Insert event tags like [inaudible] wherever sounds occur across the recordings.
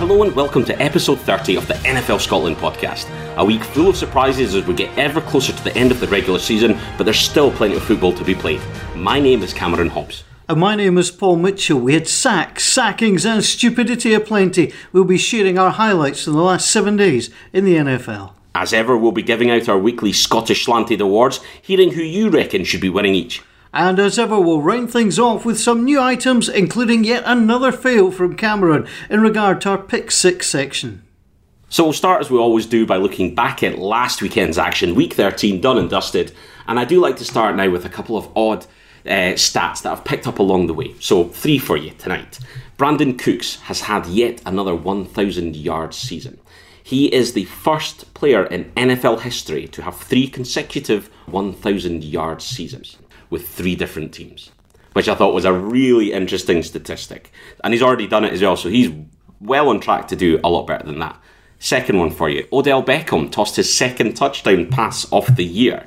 Hello and welcome to episode 30 of the NFL Scotland podcast. A week full of surprises as we get ever closer to the end of the regular season, but there's still plenty of football to be played. My name is Cameron Hobbs. And my name is Paul Mitchell. We had sacks, sackings, and stupidity aplenty. We'll be sharing our highlights from the last seven days in the NFL. As ever, we'll be giving out our weekly Scottish Slanted Awards, hearing who you reckon should be winning each. And as ever, we'll round things off with some new items, including yet another fail from Cameron in regard to our Pick 6 section. So we'll start as we always do by looking back at last weekend's action, week 13, done and dusted. And I do like to start now with a couple of odd uh, stats that I've picked up along the way. So, three for you tonight. Brandin Cooks has had yet another 1,000 yard season. He is the first player in NFL history to have three consecutive 1,000 yard seasons with three different teams, which I thought was a really interesting statistic. And he's already done it as well, so he's well on track to do a lot better than that. Second one for you Odell Beckham tossed his second touchdown pass of the year.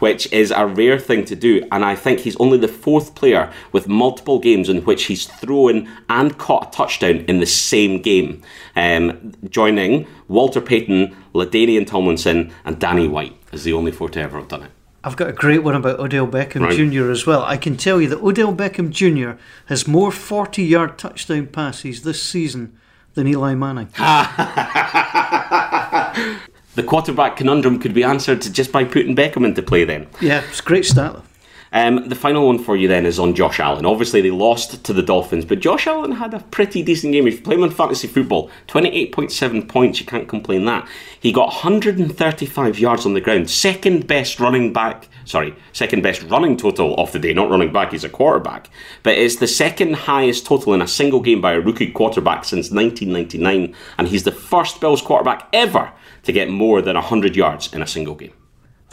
Which is a rare thing to do, and I think he's only the fourth player with multiple games in which he's thrown and caught a touchdown in the same game, um, joining Walter Payton, LaDainian Tomlinson, and Danny White as the only four to ever have done it. I've got a great one about Odell Beckham Right. Jr. as well. I can tell you that Odell Beckham Jr. has more 40 yard touchdown passes this season than Eli Manning. [laughs] The quarterback conundrum could be answered just by putting Beckham into play then. Yeah, it's great stat. Um, the final one for you then is on Josh Allen. Obviously, they lost to the Dolphins, but Josh Allen had a pretty decent game. If you play him in fantasy football, 28.7 points, you can't complain that. He got 135 yards on the ground, second best running back, sorry, second best running total of the day, not running back, he's a quarterback. But it's the second highest total in a single game by a rookie quarterback since 1999, and he's the first Bills quarterback ever to get more than 100 yards in a single game.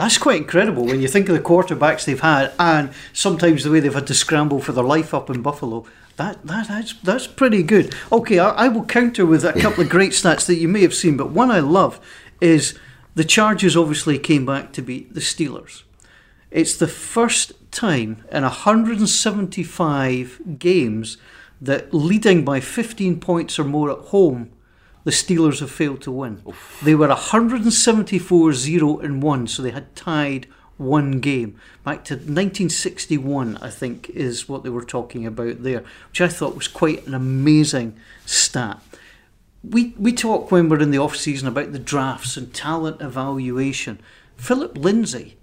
That's quite incredible when you think of the quarterbacks they've had and sometimes the way they've had to scramble for their life up in Buffalo. That, that that's that's pretty good. Okay, I, I will counter with a couple of [laughs] great stats that you may have seen, but one I love is the Chargers obviously came back to beat the Steelers. It's the first time in 175 games that leading by 15 points or more at home, the Steelers have failed to win. They were 174 0 and 1, so they had tied one game. Back to 1961, I think, is what they were talking about there, which I thought was quite an amazing stat. We, we talk when we're in the off season about the drafts and talent evaluation. Philip Lindsay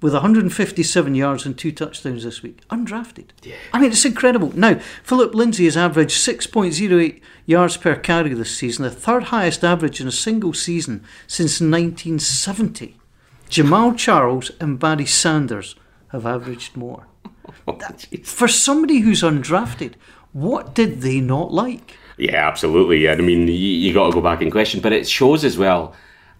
with 157 yards and two touchdowns this week, undrafted. Yeah. I mean, it's incredible. Now, Philip Lindsay has averaged 6.08 yards per carry this season, the third highest average in a single season since 1970. Jamaal Charles and Barry Sanders have averaged more. [laughs] Oh, for somebody who's undrafted, what did they not like? Yeah, absolutely. Yeah, I mean, you, you got to go back and question, but it shows as well,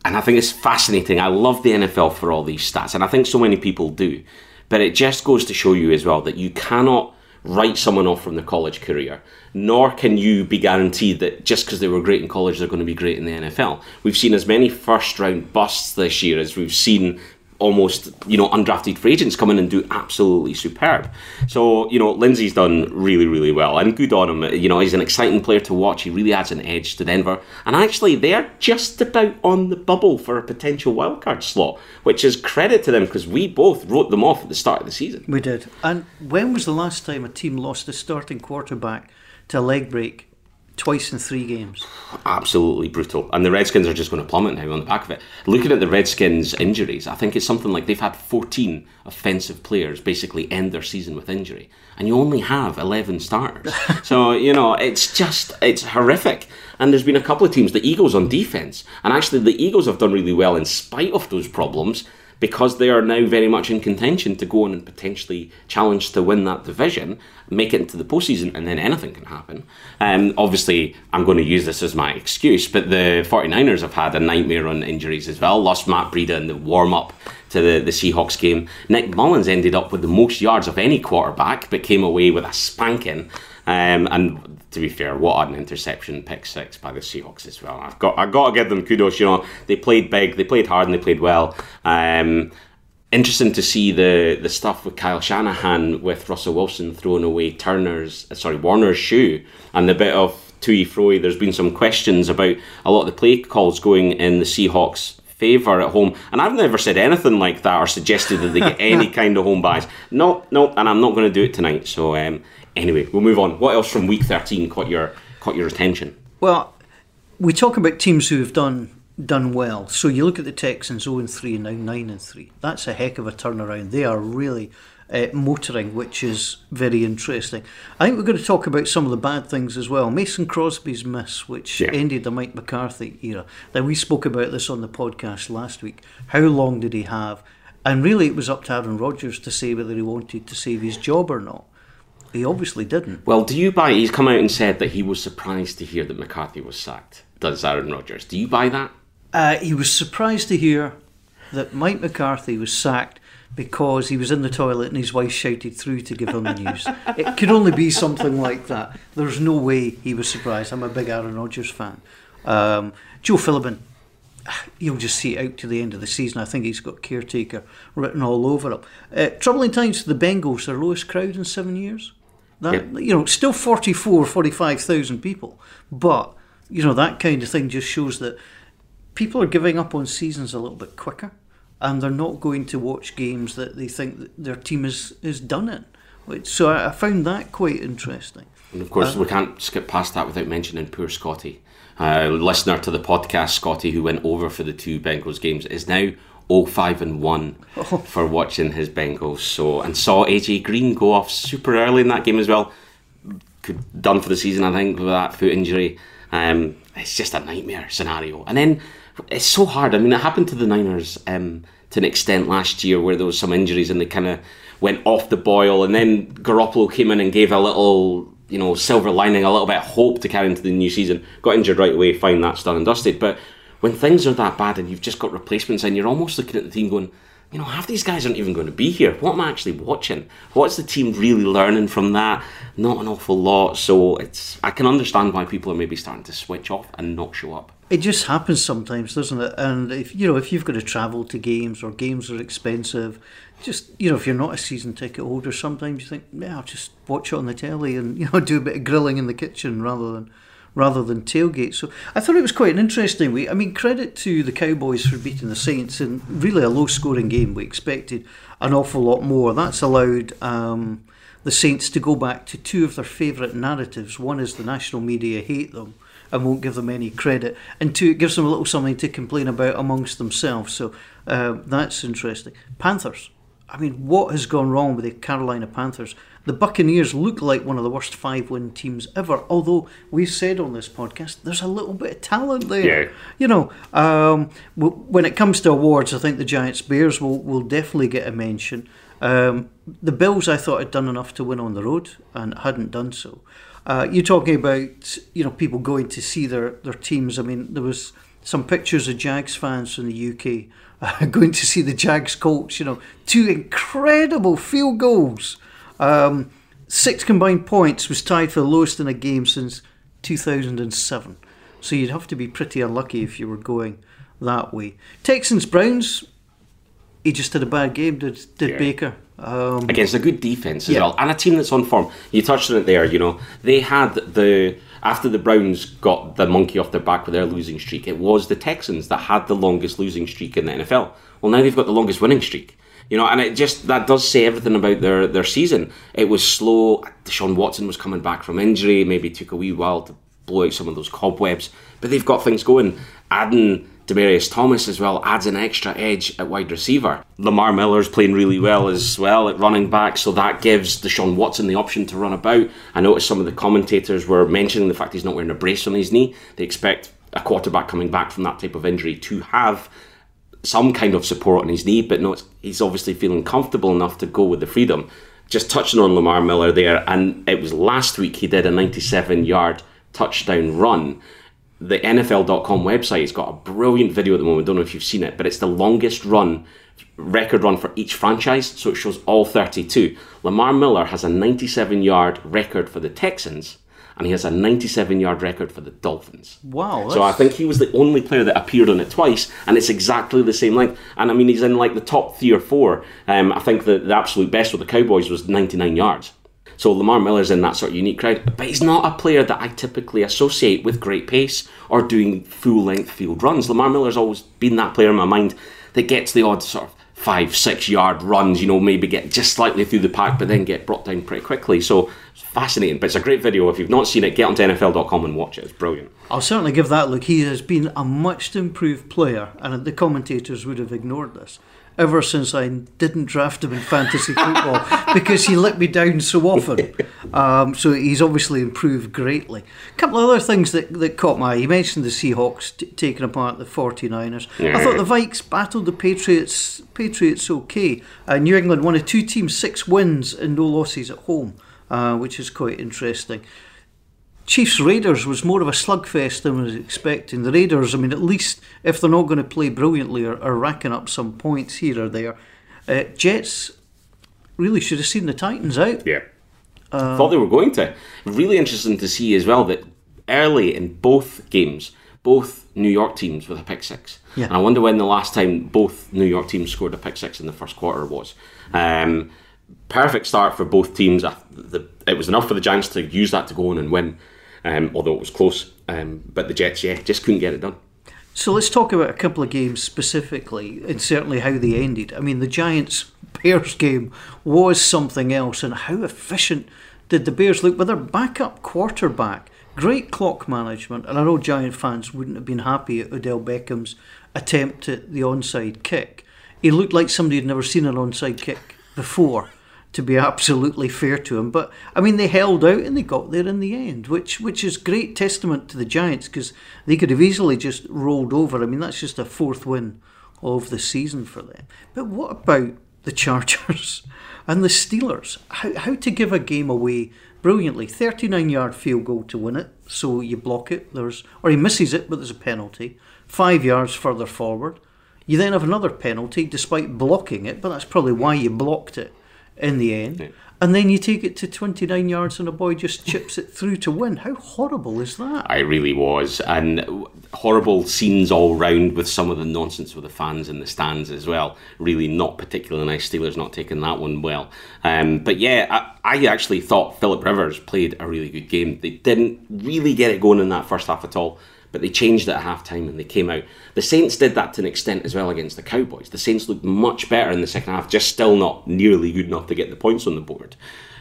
and I think it's fascinating. I love the NFL for all these stats, and I think so many people do. But it just goes to show you as well that you cannot write someone off from their college career, nor can you be guaranteed that just because they were great in college, they're going to be great in the NFL. We've seen as many first round busts this year as we've seen almost you know undrafted free agents come in and do absolutely superb. So you know Lindsay's done really really well and good on him. You know he's an exciting player to watch. He really adds an edge to Denver, and actually they're just about on the bubble for a potential wildcard slot, which is credit to them because we both wrote them off at the start of the season. We did. And when was the last time a team lost a starting quarterback to a leg break twice in three games? Absolutely brutal. And the Redskins are just going to plummet now on the back of it. Looking at the Redskins' injuries, I think it's something like they've had 14 offensive players basically end their season with injury. And you only have 11 starters. [laughs] so, you know, it's just, it's horrific. And there's been a couple of teams, the Eagles on defense. And actually, the Eagles have done really well in spite of those problems because they are now very much in contention to go on and potentially challenge to win that division, make it into the postseason, and then anything can happen. Um, obviously, I'm going to use this as my excuse, but the 49ers have had a nightmare on injuries as well. Lost Matt Breida in the warm up to the, the Seahawks game. Nick Mullens ended up with the most yards of any quarterback, but came away with a spanking. Um, and to be fair, what an interception pick six by the Seahawks as well. I've got I've got to give them kudos. You know, they played big, they played hard, and they played well. Um, interesting to see the the stuff with Kyle Shanahan with Russell Wilson throwing away Turner's uh, sorry Warner's shoe and the bit of Tui Froy, there's been some questions about a lot of the play calls going in the Seahawks' favour at home. And I've never said anything like that or suggested that they get [laughs] any kind of home bias. No, no, and I'm not going to do it tonight. So um, anyway, we'll move on. What else from week 13 caught your caught your attention? Well, we talk about teams who have done done well. So you look at the Texans 0 and 3 and now 9 and 3. That's a heck of a turnaround. They are really uh, motoring, which is very interesting. I think we're going to talk about some of the bad things as well. Mason Crosby's miss, which Yeah. ended the Mike McCarthy era. Now, we spoke about this on the podcast last week. How long did he have? And really, it was up to Aaron Rodgers to say whether he wanted to save his job or not. He obviously didn't. Well, do you buy? He's come out and said that he was surprised to hear that McCarthy was sacked. Does Aaron Rodgers? Do you buy that? Uh, he was surprised to hear that Mike McCarthy was sacked because he was in the toilet and his wife shouted through to give him the news. it could only be something like that. There's no way he was surprised. I'm a big Aaron Rodgers fan. Um, Joe Philbin, you'll just see it out to the end of the season. I think he's got caretaker written all over him. Uh, troubling times for the Bengals, their lowest crowd in seven years. That, You know, still 44, 45,000 people. But, you know, that kind of thing just shows that people are giving up on seasons a little bit quicker and they're not going to watch games that they think that their team is, is done in. So I, I found that quite interesting. And of course, we can't skip past that without mentioning poor Scotty. Uh, listener to the podcast, Scotty, who went over for the two Bengals games, is now 05 and 1 for watching his Bengals. So and saw AJ Green go off super early in that game as well. Could done for the season, I think, with that foot injury. Um, it's just a nightmare scenario. And then it's so hard. I mean, it happened to the Niners um, to an extent last year where there was some injuries and they kind of went off the boil. And then Garoppolo came in and gave a little, you know, silver lining, a little bit of hope to carry into the new season. Got injured right away, fine, that's done and dusted. But when things are that bad and you've just got replacements and you're almost looking at the team going, you know, half these guys aren't even going to be here. What am I actually watching? What's the team really learning from that? Not an awful lot. So it's I can understand why people are maybe starting to switch off and not show up. It just happens sometimes, doesn't it? And if you know, if you've got to travel to games or games are expensive, just you know, if you're not a season ticket holder, sometimes you think, yeah, I'll just watch it on the telly and [laughs] you know do a bit of grilling in the kitchen rather than rather than tailgate. So I thought it was quite an interesting week. I mean, credit to the Cowboys for beating the Saints in really a low scoring game. We expected an awful lot more. That's allowed. Um, the Saints to go back to two of their favourite narratives. One is the national media hate them and won't give them any credit, and two, it gives them a little something to complain about amongst themselves. So uh, that's interesting. Panthers. I mean, what has gone wrong with the Carolina Panthers? The Buccaneers look like one of the worst five win teams ever, although we've said on this podcast there's a little bit of talent there. Yeah. You know, um, when it comes to awards, I think the Giants Bears will, will definitely get a mention. Um, the Bills, I thought, had done enough to win on the road and hadn't done so. Uh, you're talking about you know people going to see their, their teams. I mean, there was some pictures of Jags fans from the UK [laughs] uh, going to see the Jags Colts. You know, two incredible field goals. Um, six combined points was tied for the lowest in a game since 2007. So you'd have to be pretty unlucky if you were going that way. Texans Browns. He just had a bad game, did, did Yeah. Baker. Um, against a good defense as Yeah. well, and a team that's on form. You touched on it there. You know, they had the after the Browns got the monkey off their back with their losing streak. It was the Texans that had the longest losing streak in the NFL. Well, now they've got the longest winning streak. You know, and it just that does say everything about their their season. It was slow. Deshaun Watson was coming back from injury. Maybe took a wee while to blow out some of those cobwebs, but they've got things going. Adding Demaryius Thomas as well adds an extra edge at wide receiver. Lamar Miller's playing really well as well at running back, so that gives Deshaun Watson the option to run about. I noticed some of the commentators were mentioning the fact he's not wearing a brace on his knee. They expect a quarterback coming back from that type of injury to have some kind of support on his knee, but no, it's- he's obviously feeling comfortable enough to go with the freedom. Just touching on Lamar Miller there, and it was last week he did a 97 yard touchdown run. The NFL.com website has got a brilliant video at the moment. Don't know if you've seen it, but it's the longest run, record run for each franchise. So it shows all 32. Lamar Miller has a 97 yard record for the Texans, and he has a 97 yard record for the Dolphins. wow. So I think he was the only player that appeared on it twice, and it's exactly the same length. And I mean, he's in like the top three or four. Um, I think the, the absolute best with the Cowboys was 99 yards. So Lamar Miller's in that sort of unique crowd, but he's not a player that I typically associate with great pace or doing full length field runs. Lamar Miller's always been that player in my mind that gets the odd sort of five, six yard runs, you know, maybe get just slightly through the pack, but then get brought down pretty quickly. So it's fascinating. But it's a great video. If you've not seen it, get onto NFL.com and watch it. It's brilliant. I'll certainly give that look. He has been a much improved player, and the commentators would have ignored this ever since I didn't draft him in fantasy football because he let me down so often. Um, so he's obviously improved greatly. A couple of other things that, that caught my eye. You mentioned the Seahawks t- taking apart the 49ers. I thought the Vikes battled the Patriots Patriots okay. Uh, New England won a two team six wins and no losses at home, uh, which is quite interesting. Chiefs Raiders was more of a slugfest than I was expecting. The Raiders, I mean, at least if they're not going to play brilliantly, are, are racking up some points here or there. Uh, Jets really should have seen the Titans out. Yeah. Thought they were going to. Really interesting to see as well that early in both games, both New York teams with a pick six. Yeah. And I wonder when the last time both New York teams scored a pick six in the first quarter was. Um, perfect start for both teams. The- It was enough for the Giants to use that to go on and win, um, although it was close. Um, but the Jets, yeah, just couldn't get it done. So let's talk about a couple of games specifically, and certainly how they ended. I mean, the Giants Bears game was something else, and how efficient did the Bears look with their backup quarterback? Great clock management, and I know Giant fans wouldn't have been happy at Odell Beckham's attempt at the onside kick. He looked like somebody who'd never seen an onside kick before. To be [laughs] absolutely fair to him, but I mean they held out and they got there in the end, which which is great testament to the Giants because they could have easily just rolled over. I mean that's just a fourth win of the season for them. But what about the [laughs] Chargers and the Steelers? How how to give a game away brilliantly? Thirty nine yard field goal to win it, so you block it. There's or he misses it, but there's a penalty. Five yards further forward, you then have another penalty despite blocking it, but that's probably why you blocked it in the end. And then you take it to 29 yards and a boy just chips it through to win. How horrible is that? I really was, and horrible scenes all round with some of the nonsense with the fans in the stands as well. Really not particularly nice. Steelers not taking that one well. Um, but yeah, I, I actually thought Philip Rivers played a really good game. They didn't really get it going in that first half at all. But they changed it at half time and they came out. The Saints did that to an extent as well against the Cowboys. The Saints looked much better in the second half, just still not nearly good enough to get the points on the board.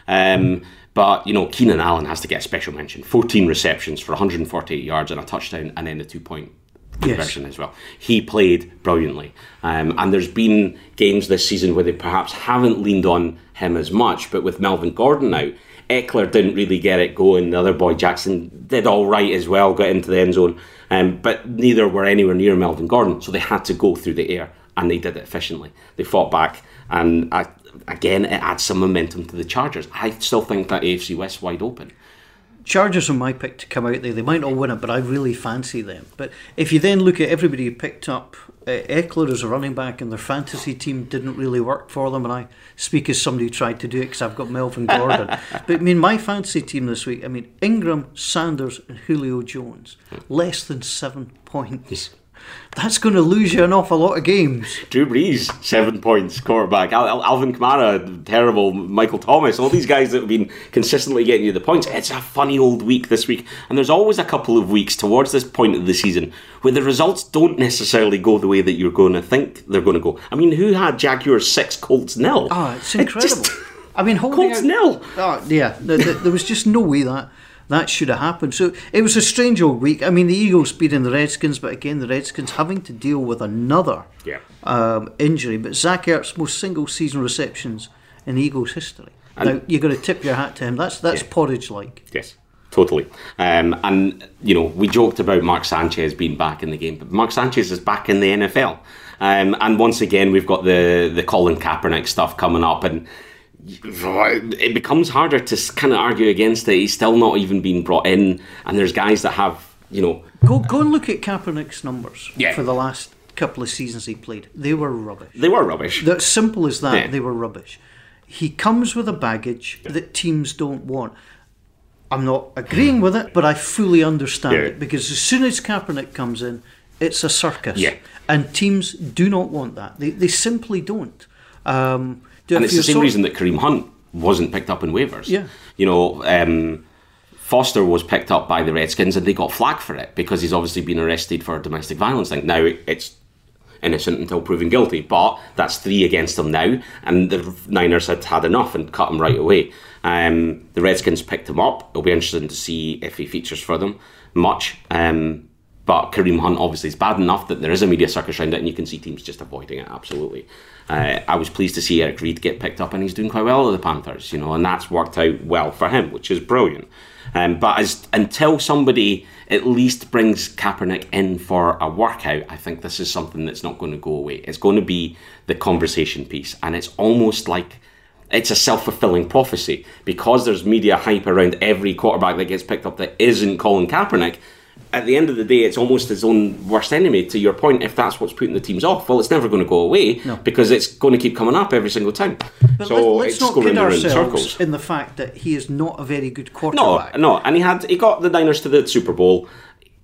Um, but, you know, Keenan Allen has to get a special mention. 14 receptions for 148 yards and a touchdown, and then the two point conversion as well. He played brilliantly. Um, and there's been games this season where they perhaps haven't leaned on him as much, but with Melvin Gordon out, Ekeler didn't really get it going. The other boy, Jackson, did all right as well, got into the end zone. Um, but neither were anywhere near Melvin Gordon, so they had to go through the air, and they did it efficiently. They fought back, and I, again, it adds some momentum to the Chargers. I still think that AFC West wide open. Chargers are my pick to come out there. They might not win it, but I really fancy them. But if you then look at everybody who picked up uh, Ekeler as a running back and their fantasy team didn't really work for them, and I speak as somebody who tried to do it because I've got Melvin [laughs] Gordon. but I mean, my fantasy team this week, I mean, Ingram, Sanders, and Julio Jones, less than seven points. That's going to lose you an awful lot of games. Drew Brees, seven points, quarterback. Al- Al- Alvin Kamara, terrible. Michael Thomas, all these guys that have been consistently getting you the points. It's a funny old week this week. And there's always a couple of weeks towards this point of the season where the results don't necessarily go the way that you're going to think they're going to go. I mean, who had Jaguars 6, Colts nil? Oh, it's It incredible. just- I mean, [laughs] Colts out- nil. Oh, yeah, there was just no way that that should have happened. So it was a strange old week. I mean, the Eagles beating the Redskins, but again, the Redskins having to deal with another Yeah. um, injury. But Zach Ertz most single season receptions in Eagles history. And- now you've got to tip your hat to him. That's that's Yeah. porridge like. Yes, totally. Um, and you know, we joked about Mark Sanchez being back in the game, but Mark Sanchez is back in the NFL. Um, and once again, we've got the the Colin Kaepernick stuff coming up, and it becomes harder to kind of argue against it. He's still not even been brought in, and there's guys that have, you know, Go go and look at Kaepernick's numbers Yeah. for the last couple of seasons he played. They were rubbish. they were rubbish. That's simple as that. Yeah. They were rubbish. He comes with a baggage that teams don't want. I'm not agreeing with it, but I fully understand Yeah. it because as soon as Kaepernick comes in, it's a circus. Yeah. And teams do not want that. They, they simply don't. Um, and it's the same reason that Kareem Hunt wasn't picked up in waivers. Yeah. You know, um, Foster was picked up by the Redskins and they got flack for it because he's obviously been arrested for a domestic violence thing. Now, it's innocent until proven guilty, but that's three against him now, and the Niners had had enough and cut him right away. Um, the Redskins picked him up. It'll be interesting to see if he features for them much. Um, but Kareem Hunt obviously is bad enough that there is a media circus around it, and you can see teams just avoiding it absolutely. Uh, I was pleased to see Eric Reid get picked up, and he's doing quite well with the Panthers, you know, and that's worked out well for him, which is brilliant. Um, but as until somebody at least brings Kaepernick in for a workout, I think this is something that's not going to go away. It's going to be the conversation piece, and it's almost like it's a self fulfilling prophecy because there's media hype around every quarterback that gets picked up that isn't Colin Kaepernick at the end of the day, it's almost his own worst enemy. To your point, if that's what's putting the teams off, well, it's never going to go away No. because it's going to keep coming up every single time. But so let, us it's not kid ourselves in the fact that he is not a very good No, quarterback. no, and he had he got the Niners to the Super Bowl.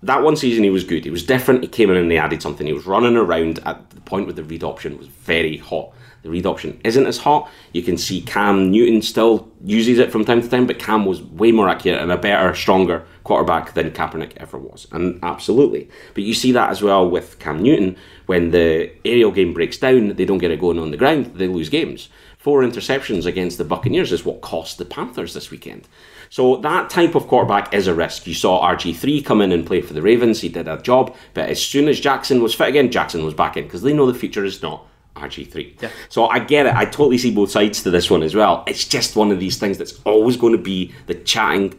That one season he was good. He was different. He came in and they added something. He was running around at the point where the read option was very hot. The read option isn't as hot. You can see Cam Newton still uses it from time to time, but Cam was way more accurate and a better, stronger quarterback than Kaepernick ever was. And absolutely. But you see that as well with Cam Newton. When the aerial game breaks down, they don't get it going on the ground, they lose games. Four interceptions against the Buccaneers is what cost the Panthers this weekend. So that type of quarterback is a risk. You saw RG3 come in and play for the Ravens. He did a job, but as soon as Jackson was fit again, Jackson was back in because they know the future is not RG3. Yeah. So I get it. I totally see both sides to this one as well. It's just one of these things that's always going to be the chatting,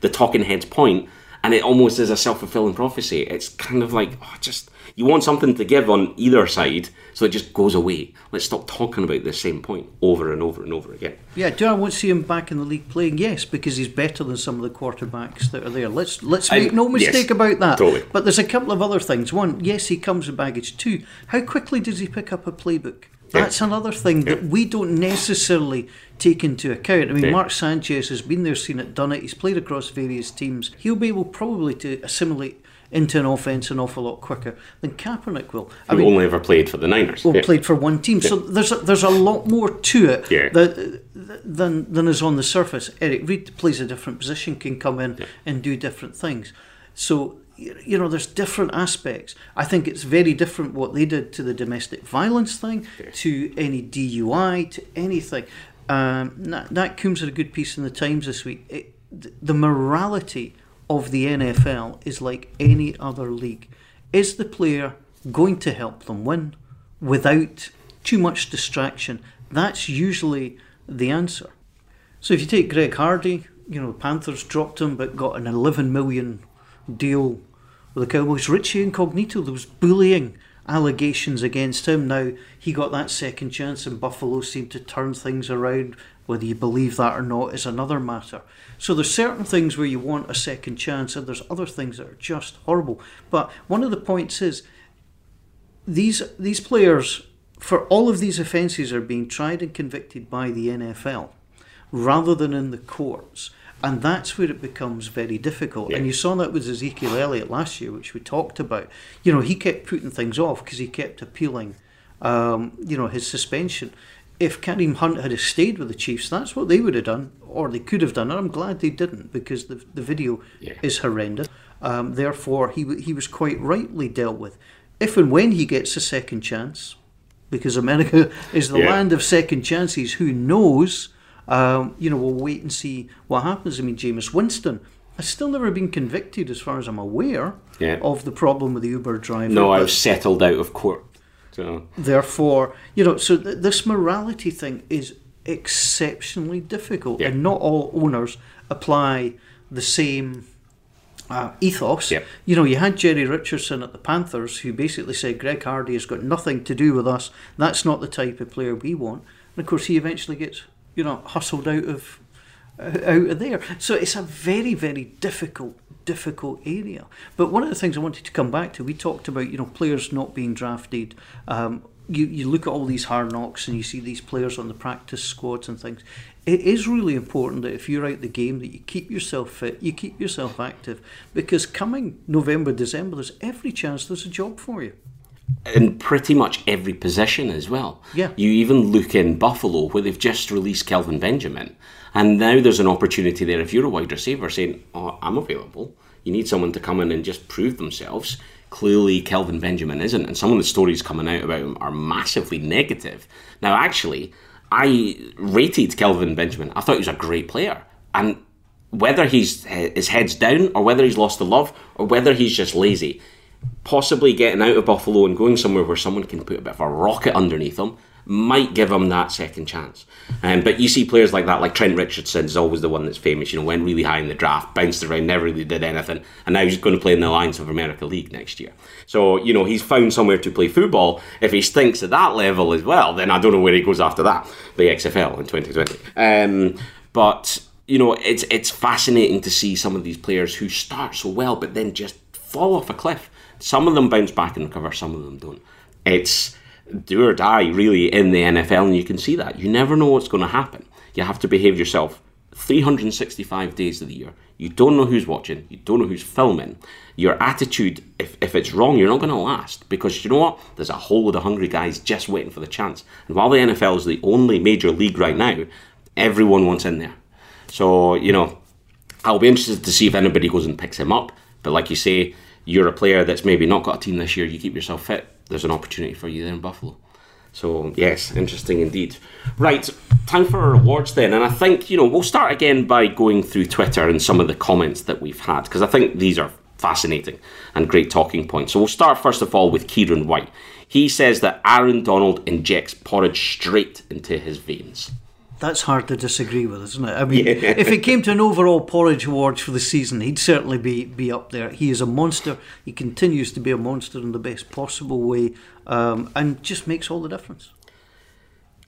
the talking heads point, and it almost is a self fulfilling prophecy. It's kind of like, oh, just you want something to give on either side, so it just goes away. Let's stop talking about the same point over and over and over again. Yeah, do I want to see him back in the league playing? Yes, because he's better than some of the quarterbacks that are there. Let's let's make no yes, mistake about that. totally. But there's a couple of other things. One, yes, he comes with baggage. Two, how quickly does he pick up a playbook? Yeah. That's another thing that we don't necessarily take into account. I mean, Yeah. Mark Sanchez has been there, seen it, done it. He's played across various teams. He'll be able probably to assimilate into an offense an awful lot quicker than Kaepernick will. I Who mean, only ever played for the Niners. well, Yeah. played for one team. So there's a, there's a lot more to it Yeah. that, than than is on the surface. Eric Reid plays a different position, can come in and do different things. So you know, there's different aspects. I think it's very different what they did to the domestic violence thing, to any DUI, to anything. Um, Nat, Nat Coombs had a good piece in the Times this week. It, the morality of the NFL is like any other league. Is the player going to help them win without too much distraction? That's usually the answer. So if you take Greg Hardy, you know, the Panthers dropped him but got an 11 million deal with the Cowboys. Richie Incognito, there was bullying allegations against him. Now he got that second chance and Buffalo seemed to turn things around. Whether you believe that or not is another matter. So there's certain things where you want a second chance and there's other things that are just horrible. But one of the points is these these players for all of these offences are being tried and convicted by the NFL rather than in the courts. And that's where it becomes very difficult. And you saw that with Ezekiel Elliott last year, which we talked about. You know, he kept putting things off because he kept appealing, um, you know, his suspension. If Kareem Hunt had stayed with the Chiefs, that's what they would have done, or they could have done. And I'm glad they didn't because the, the video Yeah. is horrendous. Um, therefore, he, he was quite rightly dealt with. If and when he gets a second chance, because America [laughs] is the Yeah. land of second chances. Who knows? Um, you know, we'll wait and see what happens. I mean, Jameis Winston has still never been convicted, as far as I'm aware, Yeah. of the problem with the Uber driver. No, I was settled out of court. So Therefore, you know, so th- this morality thing is exceptionally difficult, Yeah. and not all owners apply the same uh, ethos. Yep. You know, you had Jerry Richardson at the Panthers who basically said Greg Hardy has got nothing to do with us. That's not the type of player we want. And of course, he eventually gets you know hustled out of uh, out of there. So it's a very very difficult difficult area. But one of the things I wanted to come back to, we talked about you know players not being drafted. Um, you, you look at all these hard knocks and you see these players on the practice squads and things. It is really important that if you're out the game that you keep yourself fit, you keep yourself active, because coming November, December, there's every chance there's a job for you. In pretty much every position as well. Yeah. You even look in Buffalo where they've just released Kelvin Benjamin, and now there's an opportunity there if you're a wide receiver saying, "Oh, I'm available." You need someone to come in and just prove themselves. Clearly, Kelvin Benjamin isn't, and some of the stories coming out about him are massively negative. Now, actually, I rated Kelvin Benjamin. I thought he was a great player, and whether he's eh, his head's down or whether he's lost the love or whether he's just lazy, possibly getting out of Buffalo and going somewhere where someone can put a bit of a rocket underneath him might give him that second chance. Um, but you see players like that, like Trent Richardson is always the one that's famous, you know, went really high in the draft, bounced around, never really did anything, and now he's going to play in the Alliance of America League next year. So, you know, he's found somewhere to play football. If he stinks at that level as well, then I don't know where he goes after that, the XFL in 2020. Um, but, you know, it's, it's fascinating to see some of these players who start so well, but then just fall off a cliff. Some of them bounce back and recover, some of them don't. It's do or die really in the NFL, and you can see that. You never know what's going to happen. You have to behave yourself 365 days of the year. You don't know who's watching, you don't know who's filming. Your attitude, if, if it's wrong, you're not going to last because you know what? There's a whole load of hungry guys just waiting for the chance. And while the NFL is the only major league right now, everyone wants in there. So, you know, I'll be interested to see if anybody goes and picks him up. But like you say, you're a player that's maybe not got a team this year, you keep yourself fit, there's an opportunity for you there in Buffalo. So, yes, interesting indeed. Right, time for our awards then. And I think, you know, we'll start again by going through Twitter and some of the comments that we've had, because I think these are fascinating and great talking points. So, we'll start first of all with Kieran White. He says that Aaron Donald injects porridge straight into his veins. That's hard to disagree with, isn't it? I mean, [laughs] yeah. if it came to an overall porridge award for the season, he'd certainly be, be up there. He is a monster. He continues to be a monster in the best possible way um, and just makes all the difference.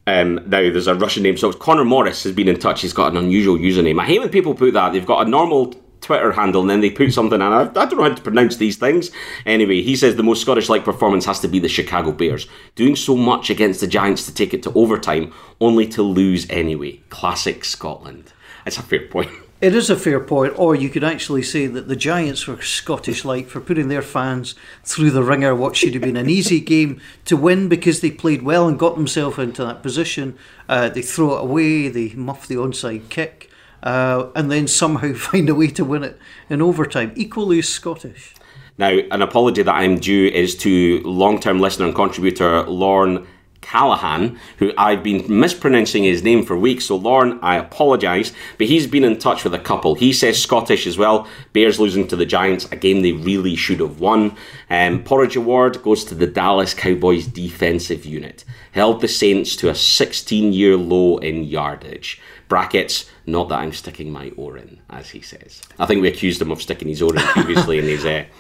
Um, now, there's a Russian name. So, Connor Morris has been in touch. He's got an unusual username. I hate when people put that. They've got a normal Twitter handle and then they put something, and I, I don't know how to pronounce these things. Anyway, he says the most Scottish like performance has to be the Chicago Bears, doing so much against the Giants to take it to overtime, only to lose anyway. Classic Scotland. It's a fair point. [laughs] It is a fair point, or you could actually say that the Giants were Scottish like for putting their fans through the ringer what should have been an easy [laughs] game to win because they played well and got themselves into that position. Uh, they throw it away, they muff the onside kick uh, and then somehow [laughs] find a way to win it in overtime. Equally Scottish. Now, an apology that I'm due is to long term listener and contributor Lorne Callahan, who I've been mispronouncing his name for weeks. So, Lorne, I apologise, but he's been in touch with a couple. He says Scottish as well. Bears losing to the Giants, a game they really should have won. Um, Porridge Award goes to the Dallas Cowboys defensive unit. Held the Saints to a 16 year low in yardage. Brackets, not that I'm sticking my oar in, as he says. I think we accused him of sticking his oar in previously in his. Uh... [laughs]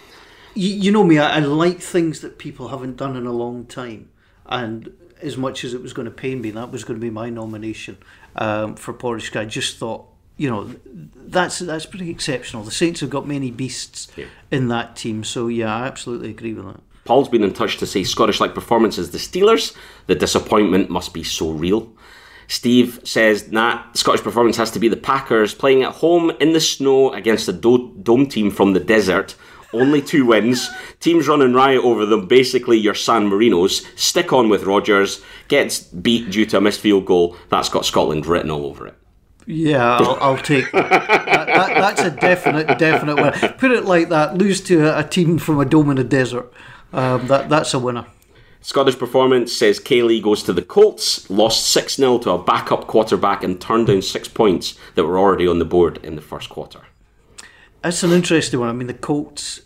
You, you know me, I, I like things that people haven't done in a long time. And as much as it was going to pain me, that was going to be my nomination um, for Porridge. I just thought, you know, that's that's pretty exceptional. The Saints have got many beasts yeah. in that team, so yeah, I absolutely agree with that. Paul's been in touch to say Scottish like performances the Steelers. The disappointment must be so real. Steve says, that Scottish performance has to be the Packers playing at home in the snow against a do- dome team from the desert. Only two wins. Teams running riot over them. Basically, your San Marinos. Stick on with Rodgers. Gets beat due to a missed field goal. That's got Scotland written all over it. Yeah, I'll, I'll take that. that, that. That's a definite, definite winner. Put it like that: lose to a, a team from a dome in a desert. Um, that that's a winner. Scottish performance says Kaylee goes to the Colts, lost 6 0 to a backup quarterback, and turned down six points that were already on the board in the first quarter. That's an interesting one. I mean, the Colts,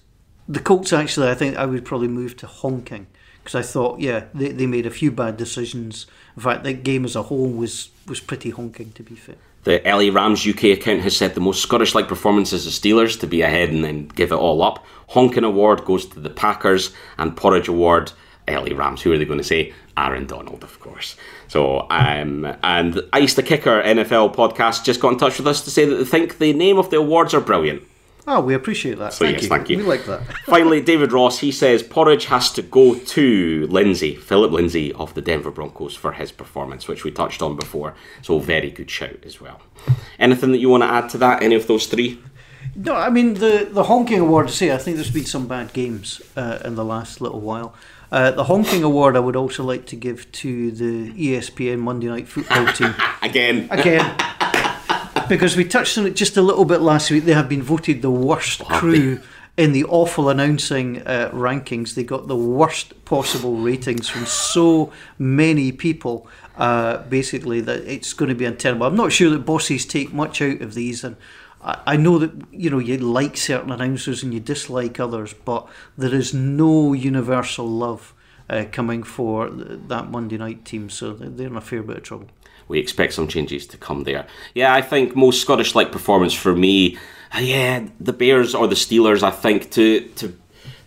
the Colts actually, I think I would probably move to honking because I thought, yeah, they, they made a few bad decisions. In fact, the game as a whole was, was pretty honking, to be fair. The LA Rams UK account has said the most Scottish like performances of Steelers to be ahead and then give it all up. Honking Award goes to the Packers, and Porridge Award LA Rams. Who are they going to say? Aaron Donald, of course. So, um, and Ice the Kicker NFL podcast just got in touch with us to say that they think the name of the awards are brilliant. Oh, we appreciate that. So, thank yes, you. thank you. We like that. [laughs] Finally, David Ross, he says Porridge has to go to Lindsay, Philip Lindsay of the Denver Broncos for his performance, which we touched on before. So, very good shout as well. Anything that you want to add to that? Any of those three? No, I mean, the, the honking award, to say, I think there's been some bad games uh, in the last little while. Uh, the honking award I would also like to give to the ESPN Monday Night Football team. [laughs] Again. Again, because we touched on it just a little bit last week, they have been voted the worst have crew in the awful announcing uh, rankings. They got the worst possible ratings from so many people. Uh, basically, that it's going to be untenable. I'm not sure that bosses take much out of these, and I, know that you know you like certain announcers and you dislike others, but there is no universal love uh, coming for that Monday night team, so they're in a fair bit of trouble. we expect some changes to come there. Yeah, I think most Scottish like performance for me, uh, yeah, the Bears or the Steelers, I think to to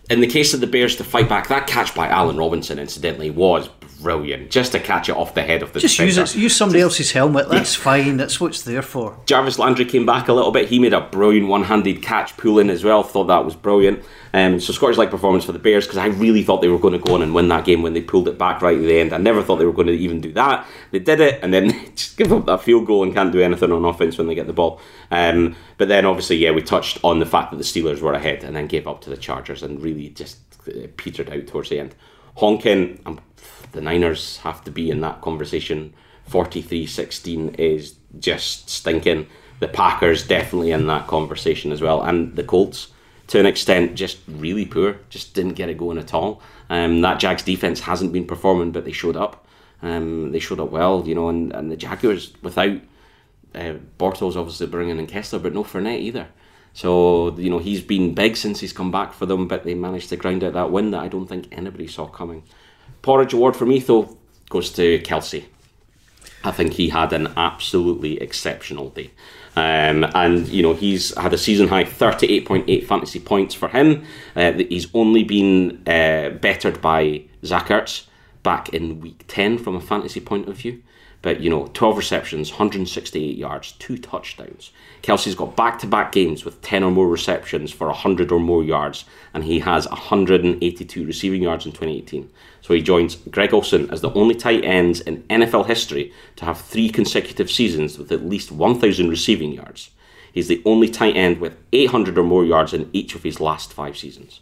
in the case of the Bears to fight back, that catch by Allen Robinson incidentally was brilliant. Just to catch it off the head of the Just use it, use somebody else's helmet. That's fine. That's what it's there for. Jarvis Landry came back a little bit. He made a brilliant one-handed catch pull in as well. Thought that was brilliant. Um, so Scottish like performance for the Bears because I really thought they were going to go on and win that game when they pulled it back right at the end. I never thought they were going to even do that. They did it and then [laughs] just give up that field goal and can't do anything on offense when they get the ball. Um, but then obviously, yeah, we touched on the fact that the Steelers were ahead and then gave up to the Chargers and really just uh, petered out towards the end. Honking, um, the Niners have to be in that conversation. 43-16 is just stinking. The Packers definitely in that conversation as well, and the Colts to an extent just really poor. Just didn't get it going at all. Um, that Jags defense hasn't been performing, but they showed up. Um, they showed up well, you know, and, and the Jaguars without uh, Bortles obviously bringing in Kessler, but no Fournette either. So you know he's been big since he's come back for them, but they managed to grind out that win that I don't think anybody saw coming. Porridge award for me though goes to Kelce. I think he had an absolutely exceptional day. Um, and, you know, he's had a season high 38.8 fantasy points for him. Uh, he's only been uh, bettered by Zach Ertz back in week 10 from a fantasy point of view. But, you know, 12 receptions, 168 yards, two touchdowns. Kelce's got back to back games with 10 or more receptions for 100 or more yards, and he has 182 receiving yards in 2018. So he joins Greg Olsen as the only tight ends in NFL history to have three consecutive seasons with at least 1,000 receiving yards. He's the only tight end with 800 or more yards in each of his last five seasons.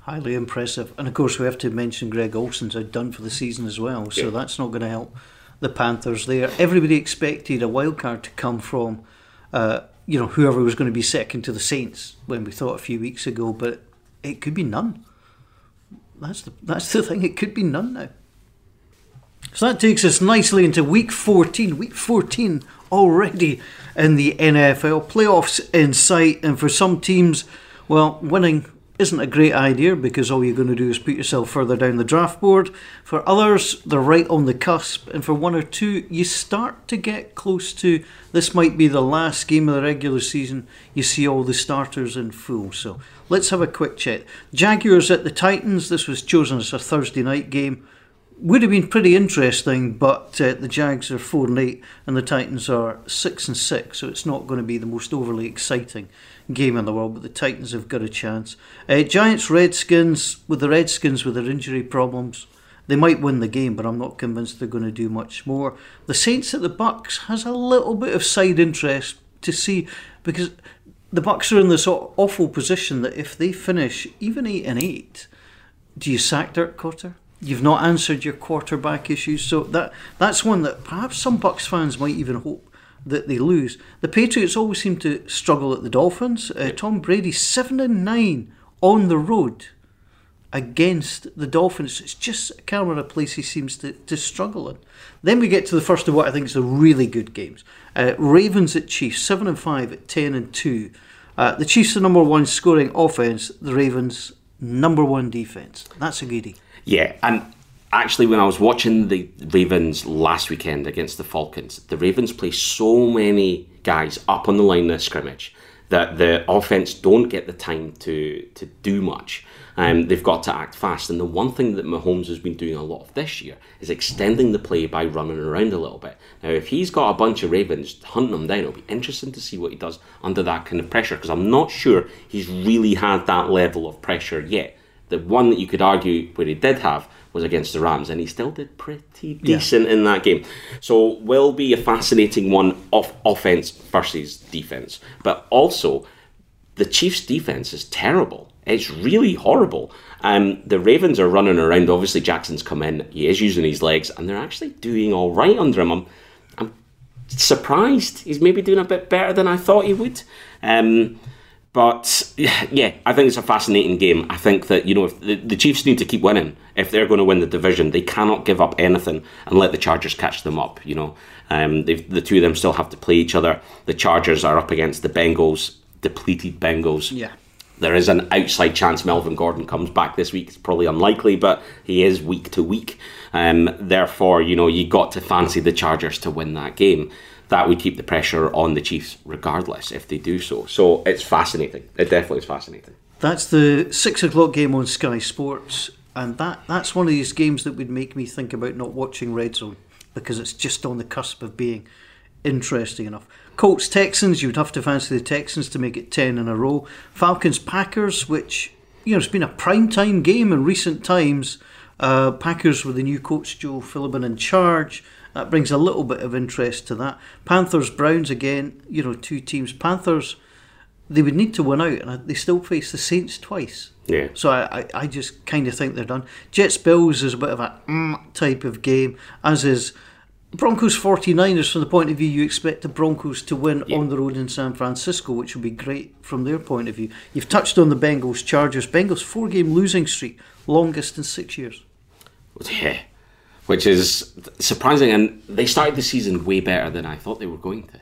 Highly impressive. And of course, we have to mention Greg Olsen's outdone for the season as well, so Yeah. that's not going to help the Panthers there. Everybody expected a wild card to come from, uh, you know, whoever was going to be second to the Saints when we thought a few weeks ago, but it could be none. That's the that's the [laughs] thing. It could be none now. So that takes us nicely into week 14. Week 14 already in the NFL. Playoffs in sight, and for some teams, well, winning isn't a great idea because all you're going to do is put yourself further down the draft board. For others, they're right on the cusp, and for one or two, you start to get close to this might be the last game of the regular season. You see all the starters in full. So let's have a quick chat. Jaguars at the Titans. This was chosen as a Thursday night game would have been pretty interesting, but uh, the Jags are four and eight, and the Titans are six and six, so it's not going to be the most overly exciting game in the world. But the Titans have got a chance. Uh, Giants, Redskins, with the Redskins with their injury problems, they might win the game, but I'm not convinced they're going to do much more. The Saints at the Bucks has a little bit of side interest to see because the Bucks are in this aw- awful position that if they finish even eight and eight, do you sack Dirk Koetter? You've not answered your quarterback issues, so that that's one that perhaps some Bucks fans might even hope that they lose. The Patriots always seem to struggle at the Dolphins. Uh, Tom Brady seven and nine on the road against the Dolphins. It's just kind of a place he seems to, to struggle in. Then we get to the first of what I think is a really good games. Uh, Ravens at Chiefs, seven and five at ten and two. Uh, the Chiefs are number one scoring offense. The Ravens number one defense. That's a goodie. Yeah, and actually, when I was watching the Ravens last weekend against the Falcons, the Ravens play so many guys up on the line of scrimmage that the offense don't get the time to to do much. Um, they've got to act fast, and the one thing that Mahomes has been doing a lot of this year is extending the play by running around a little bit. Now, if he's got a bunch of Ravens hunting him down, it'll be interesting to see what he does under that kind of pressure because I'm not sure he's really had that level of pressure yet. The one that you could argue where he did have was against the Rams, and he still did pretty decent in that game. So, will be a fascinating one off offense versus defense, but also the Chiefs' defense is terrible. It's really horrible. Um, the Ravens are running around. Obviously, Jackson's come in. He is using his legs, and they're actually doing all right under him. I'm, I'm surprised. He's maybe doing a bit better than I thought he would. Um, but yeah, I think it's a fascinating game. I think that you know if the, the Chiefs need to keep winning if they're going to win the division, they cannot give up anything and let the Chargers catch them up. You know, um, the two of them still have to play each other. The Chargers are up against the Bengals, depleted Bengals. Yeah. There is an outside chance Melvin Gordon comes back this week. It's probably unlikely, but he is week to week. Um, therefore, you know, you got to fancy the Chargers to win that game that would keep the pressure on the Chiefs regardless if they do so. So it's fascinating. It definitely is fascinating. That's the six o'clock game on Sky Sports, and that, that's one of these games that would make me think about not watching Red Zone because it's just on the cusp of being interesting enough. Colts Texans, you'd have to fancy the Texans to make it 10 in a row. Falcons Packers, which, you know, it's been a prime time game in recent times. Uh, Packers with the new coach Joe Philbin in charge. That brings a little bit of interest to that. Panthers, Browns again, you know, two teams. Panthers, they would need to win out, and they still face the Saints twice. Yeah. So I, I, I just kind of think they're done. Jets Bills is a bit of a mm type of game, as is Broncos 49ers from the point of view you expect the Broncos to win yeah. on the road in San Francisco, which will be great from their point of view. You've touched on the Bengals Chargers. Bengals four game losing streak, longest in six years. [laughs] Yeah which is surprising. And they started the season way better than I thought they were going to.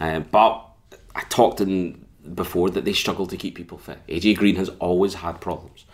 Uh, but I talked in before that they struggle to keep people fit. AJ Green has always had problems.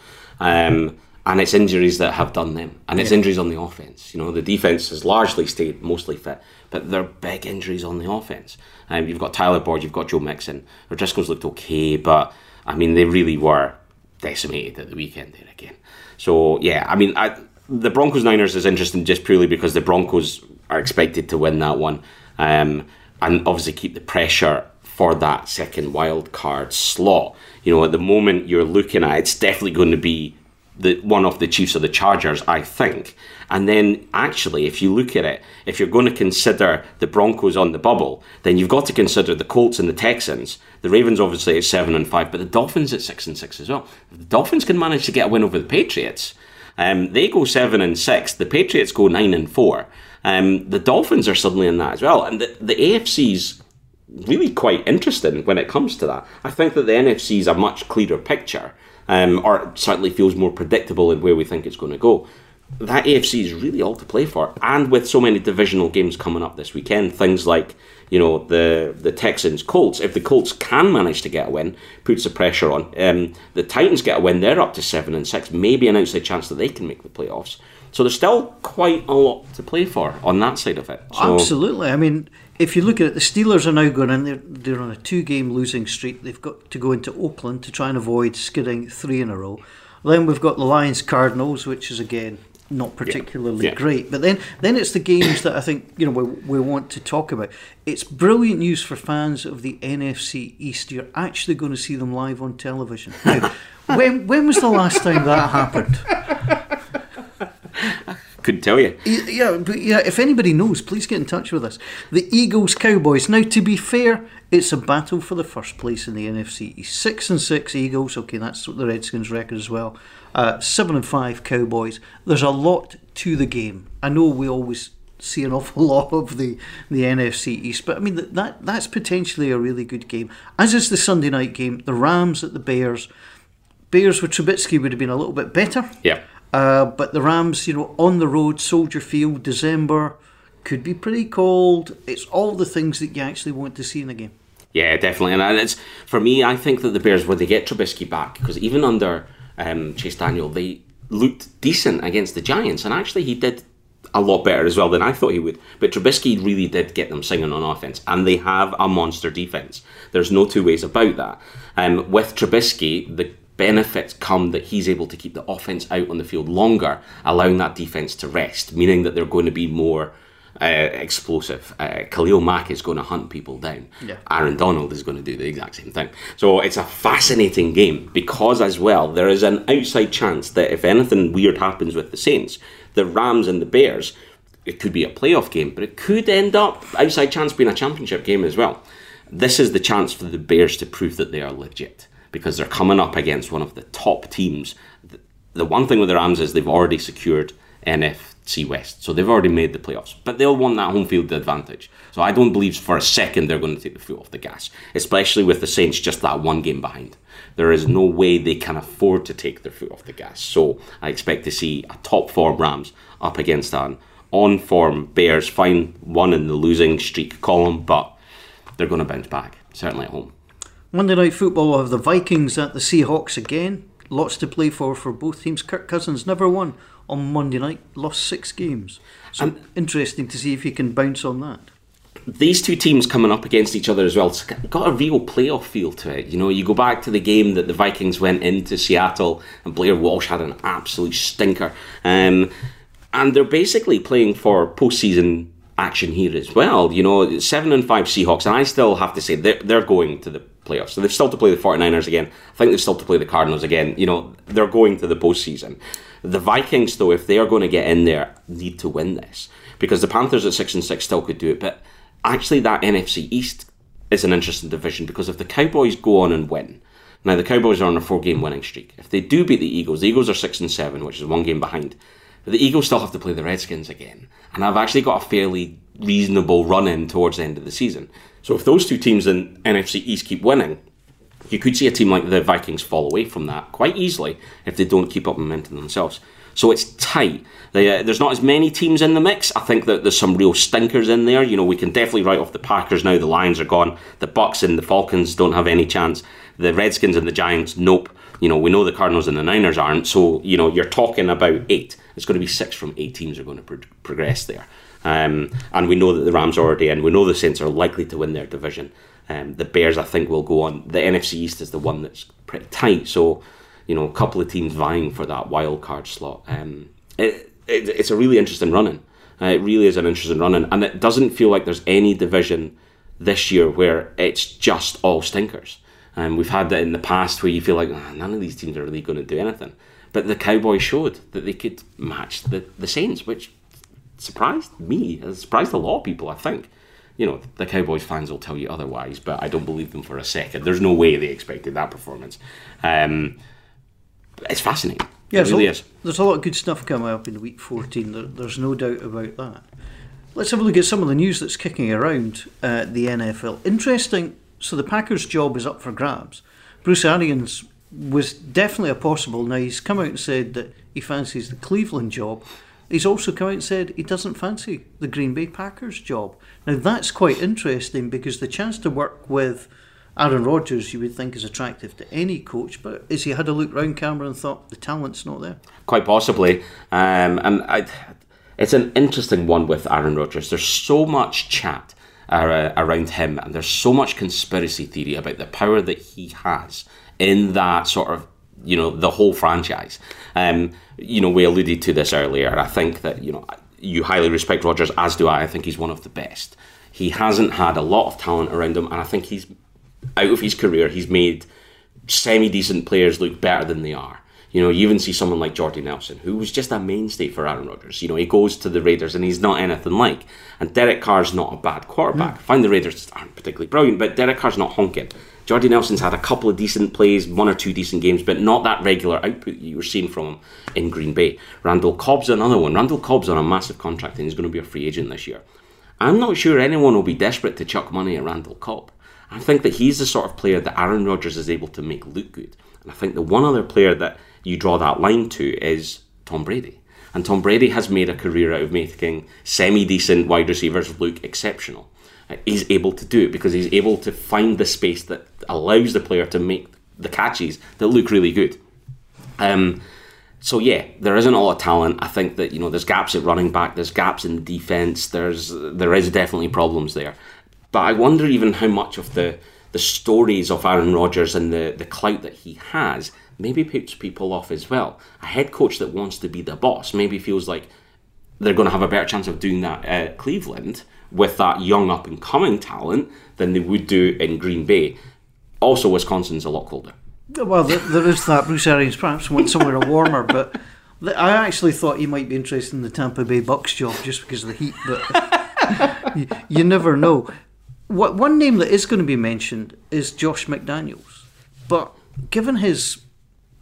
Um, and it's injuries that have done them. And it's yeah. injuries on the offense. You know, the defense has largely stayed mostly fit, but they're big injuries on the offense. Um, you've got Tyler Boyd, you've got Joe Mixon. O'Driscoll's looked okay, but I mean, they really were decimated at the weekend there again. So, yeah, I mean, I, the Broncos Niners is interesting just purely because the Broncos are expected to win that one, um, and obviously keep the pressure for that second wild card slot. You know, at the moment you're looking at, it's definitely going to be the one of the Chiefs or the Chargers, I think. And then actually, if you look at it, if you're going to consider the Broncos on the bubble, then you've got to consider the Colts and the Texans. The Ravens obviously at seven and five, but the Dolphins at six and six as well. If the Dolphins can manage to get a win over the Patriots, um, they go seven and six. The Patriots go nine and four. Um, the Dolphins are suddenly in that as well, and the, the AFC's really quite interesting when it comes to that. I think that the NFC is a much clearer picture, um, or certainly feels more predictable in where we think it's going to go that AFC is really all to play for. And with so many divisional games coming up this weekend, things like you know the the Texans Colts. If the Colts can manage to get a win, puts the pressure on. Um, the Titans get a win; they're up to seven and six. Maybe an outside chance that they can make the playoffs. So there's still quite a lot to play for on that side of it. So, Absolutely. I mean, if you look at it, the Steelers are now going in. They're, they're on a two-game losing streak. They've got to go into Oakland to try and avoid skidding three in a row. Then we've got the Lions Cardinals, which is again not particularly yeah. Yeah. great. But then, then it's the games that I think you know we, we want to talk about. It's brilliant news for fans of the NFC East. You're actually going to see them live on television. Now, [laughs] when when was the last time that happened? Couldn't tell you. Yeah, but yeah, if anybody knows, please get in touch with us. The Eagles Cowboys. Now, to be fair, it's a battle for the first place in the NFC East. Six and six Eagles. Okay, that's the Redskins record as well. Uh, seven and five Cowboys. There's a lot to the game. I know we always see an [laughs] awful lot of the, the NFC East, but I mean that that's potentially a really good game. As is the Sunday night game, the Rams at the Bears. Bears with Trubisky would have been a little bit better. Yeah. Uh, but the Rams, you know, on the road, Soldier Field, December, could be pretty cold. It's all the things that you actually want to see in a game. Yeah, definitely. And it's for me, I think that the Bears, when they get Trubisky back, because even under um, Chase Daniel, they looked decent against the Giants, and actually he did a lot better as well than I thought he would. But Trubisky really did get them singing on offense, and they have a monster defense. There's no two ways about that. Um, with Trubisky, the benefits come that he's able to keep the offense out on the field longer, allowing that defense to rest, meaning that they're going to be more uh, explosive. Uh, Khalil Mack is going to hunt people down. Yeah. Aaron Donald is going to do the exact same thing. So it's a fascinating game because, as well, there is an outside chance that if anything weird happens with the Saints, the Rams and the Bears, it could be a playoff game, but it could end up outside chance being a championship game as well. This is the chance for the Bears to prove that they are legit because they're coming up against one of the top teams. The one thing with the Rams is they've already secured West, so they've already made the playoffs, but they'll want that home field advantage. So I don't believe for a second they're going to take the foot off the gas, especially with the Saints just that one game behind. There is no way they can afford to take their foot off the gas. So I expect to see a top form Rams up against an on form Bears. Fine, one in the losing streak column, but they're going to bounce back, certainly at home. Monday Night Football will have the Vikings at the Seahawks again. Lots to play for for both teams. Kirk Cousins never won on Monday night, lost six games. So and interesting to see if he can bounce on that. These two teams coming up against each other as well, it's got a real playoff feel to it. You know, you go back to the game that the Vikings went into Seattle and Blair Walsh had an absolute stinker. Um, and they're basically playing for postseason action here as well. You know, seven and five Seahawks, and I still have to say they're, they're going to the playoffs. So they've still to play the 49ers again. I think they've still to play the Cardinals again. You know, they're going to the postseason. The Vikings, though, if they are going to get in there, need to win this because the Panthers at six and six still could do it. But actually, that NFC East is an interesting division because if the Cowboys go on and win, now the Cowboys are on a four-game winning streak. If they do beat the Eagles, the Eagles are six and seven, which is one game behind. The Eagles still have to play the Redskins again, and I've actually got a fairly reasonable run in towards the end of the season. So if those two teams in NFC East keep winning, you could see a team like the Vikings fall away from that quite easily if they don't keep up momentum themselves. So it's tight. They, uh, there's not as many teams in the mix. I think that there's some real stinkers in there. You know, we can definitely write off the Packers now. The Lions are gone. The Bucks and the Falcons don't have any chance. The Redskins and the Giants, nope. You know, we know the Cardinals and the Niners aren't. So you know, you're talking about eight. It's going to be six from eight teams are going to pro- progress there. Um, and we know that the Rams are already in. We know the Saints are likely to win their division. Um, the Bears, I think, will go on. The NFC East is the one that's pretty tight. So, you know, a couple of teams vying for that wild card slot. Um, it, it, it's a really interesting running. Uh, it really is an interesting running, and it doesn't feel like there's any division this year where it's just all stinkers. And um, we've had that in the past where you feel like oh, none of these teams are really going to do anything. But the Cowboys showed that they could match the, the Saints, which surprised me. It surprised a lot of people, I think. You know, the Cowboys fans will tell you otherwise, but I don't believe them for a second. There's no way they expected that performance. Um, it's fascinating. Yeah, it really a, is. There's a lot of good stuff coming up in week 14. There, there's no doubt about that. Let's have a look at some of the news that's kicking around uh, the NFL. Interesting. So the Packers' job is up for grabs. Bruce Arians was definitely a possible. Now he's come out and said that he fancies the Cleveland job. He's also come out and said he doesn't fancy the Green Bay Packers job. Now that's quite interesting because the chance to work with Aaron Rodgers, you would think, is attractive to any coach, but has he had a look round camera and thought the talent's not there? Quite possibly, um, and I, it's an interesting one with Aaron Rodgers. There's so much chat uh, around him, and there's so much conspiracy theory about the power that he has in that sort of you know the whole franchise. Um, you know, we alluded to this earlier. I think that, you know, you highly respect Rodgers, as do I. I think he's one of the best. He hasn't had a lot of talent around him, and I think he's, out of his career, he's made semi decent players look better than they are. You know, you even see someone like Jordy Nelson, who was just a mainstay for Aaron Rodgers. You know, he goes to the Raiders and he's not anything like. And Derek Carr's not a bad quarterback. Mm. Fine, the Raiders aren't particularly brilliant, but Derek Carr's not honking. Jordy Nelson's had a couple of decent plays, one or two decent games, but not that regular output you were seeing from him in Green Bay. Randall Cobb's another one. Randall Cobb's on a massive contract and he's going to be a free agent this year. I'm not sure anyone will be desperate to chuck money at Randall Cobb. I think that he's the sort of player that Aaron Rodgers is able to make look good. And I think the one other player that you draw that line to is Tom Brady. And Tom Brady has made a career out of making semi decent wide receivers look exceptional he's able to do it because he's able to find the space that allows the player to make the catches that look really good. Um, so yeah, there isn't a lot of talent. I think that you know there's gaps at running back, there's gaps in the defense, there's there is definitely problems there. But I wonder even how much of the the stories of Aaron Rodgers and the the clout that he has maybe puts people off as well. A head coach that wants to be the boss maybe feels like they're going to have a better chance of doing that at Cleveland with that young up and coming talent than they would do in Green Bay. Also, Wisconsin's a lot colder. Well, there is that. Bruce Arians perhaps went somewhere [laughs] warmer, but I actually thought he might be interested in the Tampa Bay Bucks job just because of the heat, but [laughs] you, you never know. What one name that is going to be mentioned is Josh McDaniels, but given his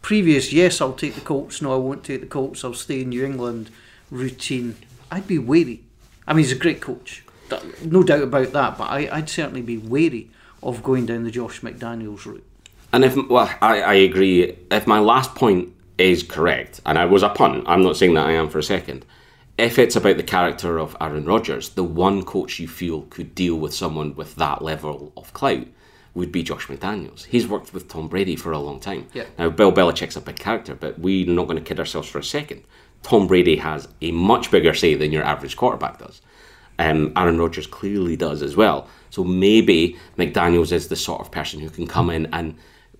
previous, yes, I'll take the Colts, no, I won't take the Colts, I'll stay in New England routine, I'd be wary. I mean, he's a great coach, no doubt about that, but I, I'd certainly be wary of going down the Josh McDaniels route. And if well, I, I agree. If my last point is correct, and I was a pun, I'm not saying that I am for a second. If it's about the character of Aaron Rodgers, the one coach you feel could deal with someone with that level of clout would be Josh McDaniels. He's worked with Tom Brady for a long time. Yeah. Now, Bill Belichick's a big character, but we're not going to kid ourselves for a second. Tom Brady has a much bigger say than your average quarterback does. Um, Aaron Rodgers clearly does as well. So maybe McDaniels is the sort of person who can come in and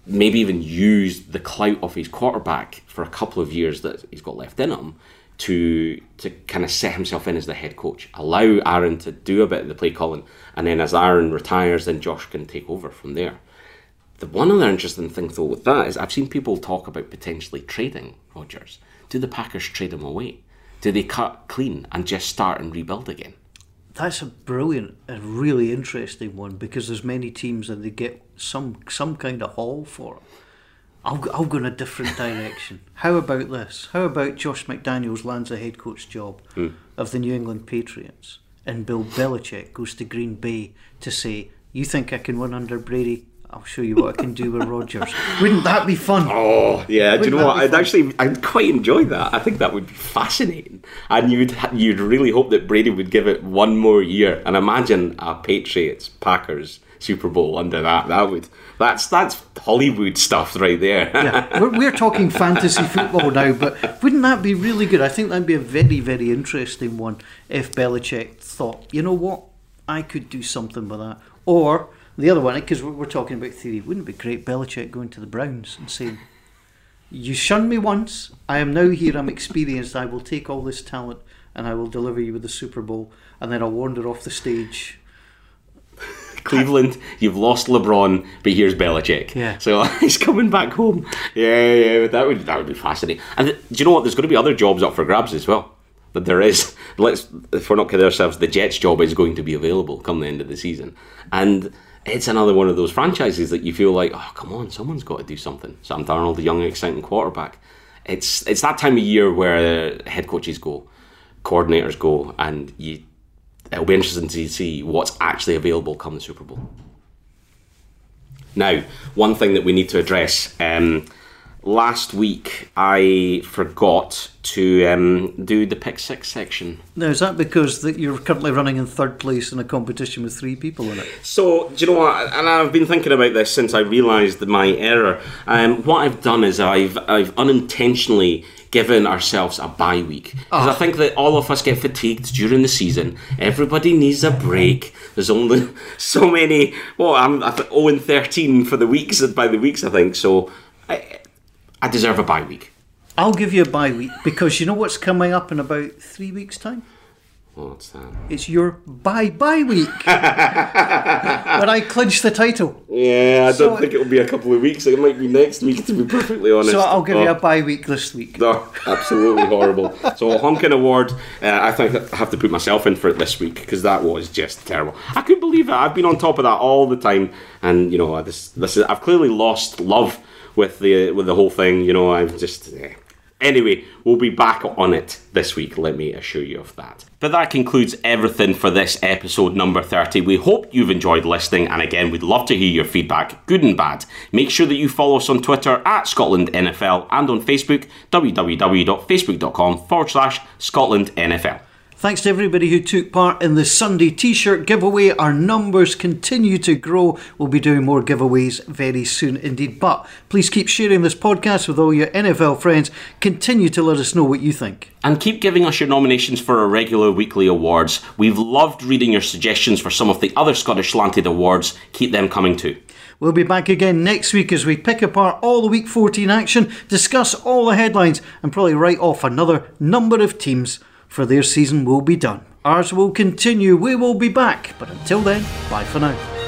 maybe even use the clout of his quarterback for a couple of years that he's got left in him to to kind of set himself in as the head coach. Allow Aaron to do a bit of the play calling, and then as Aaron retires, then Josh can take over from there. The one other interesting thing though with that is I've seen people talk about potentially trading Rodgers. Do the Packers trade him away? Do they cut clean and just start and rebuild again? That's a brilliant and really interesting one because there's many teams that they get some some kind of haul for it. I'll, go- I'll go in a different direction. How about this? How about Josh McDaniels lands a head coach job hmm. of the New England Patriots and Bill Belichick goes to Green Bay to say, You think I can win under Brady? I'll show you what I can do with Rodgers. Wouldn't that be fun? [laughs] Oh yeah, do you know what? I'd fun? actually, I'd quite enjoy that. I think that would be fascinating, and you'd you'd really hope that Brady would give it one more year, and imagine a Patriots Packers Super Bowl under that. That would that's that's Hollywood stuff right there. yeah, we're, we're talking fantasy football now, but wouldn't that be really good? I think that'd be a very, very interesting one if Belichick thought, you know what, I could do something with that. Or the other one, because we're, we're talking about theory, wouldn't it be great Belichick going to the Browns and saying, You shunned me once, I am now here, I'm experienced, I will take all this talent and I will deliver you with the Super Bowl, and then I'll wander off the stage. [laughs] Cleveland, you've lost LeBron, but here's Belichick. Yeah. So [laughs] he's coming back home. Yeah, yeah, that would that would be fascinating. And th- do you know what? There's going to be other jobs up for grabs as well. But there is. Let's if we're not kidding ourselves, the Jets job is going to be available come the end of the season, and it's another one of those franchises that you feel like, oh come on, someone's got to do something. Sam Darnold, the young exciting quarterback. It's it's that time of year where head coaches go, coordinators go, and you it'll be interesting to see what's actually available come the Super Bowl. Now, one thing that we need to address. Um, last week, I forgot to um, do the pick six section. Now, is that because that you're currently running in third place in a competition with three people in it? So, do you know what? And I've been thinking about this since I realised my error. Um, what I've done is I've I've unintentionally given ourselves a bye week because I think that all of us get fatigued during the season. Everybody needs a break. There's only [laughs] so many. Well, I'm I th- 0 and 13 for the weeks by the weeks. I think so. I, I deserve a bye week. I'll give you a bye week because you know what's coming up in about three weeks' time? What's that? It's your bye bye week. [laughs] when I clinch the title. Yeah, I So- don't think it'll be a couple of weeks. It might be next week, to be perfectly honest. So I'll give Oh. you a bye week this week. No, absolutely horrible. So a honking award. Uh, I think I have to put myself in for it this week because that was just terrible. I couldn't believe it. I've been on top of that all the time, and you know, this this is, I've clearly lost love with the with the whole thing. You know, I'm just. eh. Anyway, we'll be back on it this week, let me assure you of that. But that concludes everything for this episode number 30. We hope you've enjoyed listening, and again, we'd love to hear your feedback, good and bad. Make sure that you follow us on Twitter at Scotland NFL and on Facebook, www.facebook.com forward slash Scotland NFL. Thanks to everybody who took part in the Sunday t shirt giveaway. Our numbers continue to grow. We'll be doing more giveaways very soon indeed. But please keep sharing this podcast with all your NFL friends. Continue to let us know what you think. And keep giving us your nominations for our regular weekly awards. We've loved reading your suggestions for some of the other Scottish Slanted awards. Keep them coming too. We'll be back again next week as we pick apart all the Week 14 action, discuss all the headlines, and probably write off another number of teams for their season will be done. Ours will continue. We will be back. But until then, bye for now.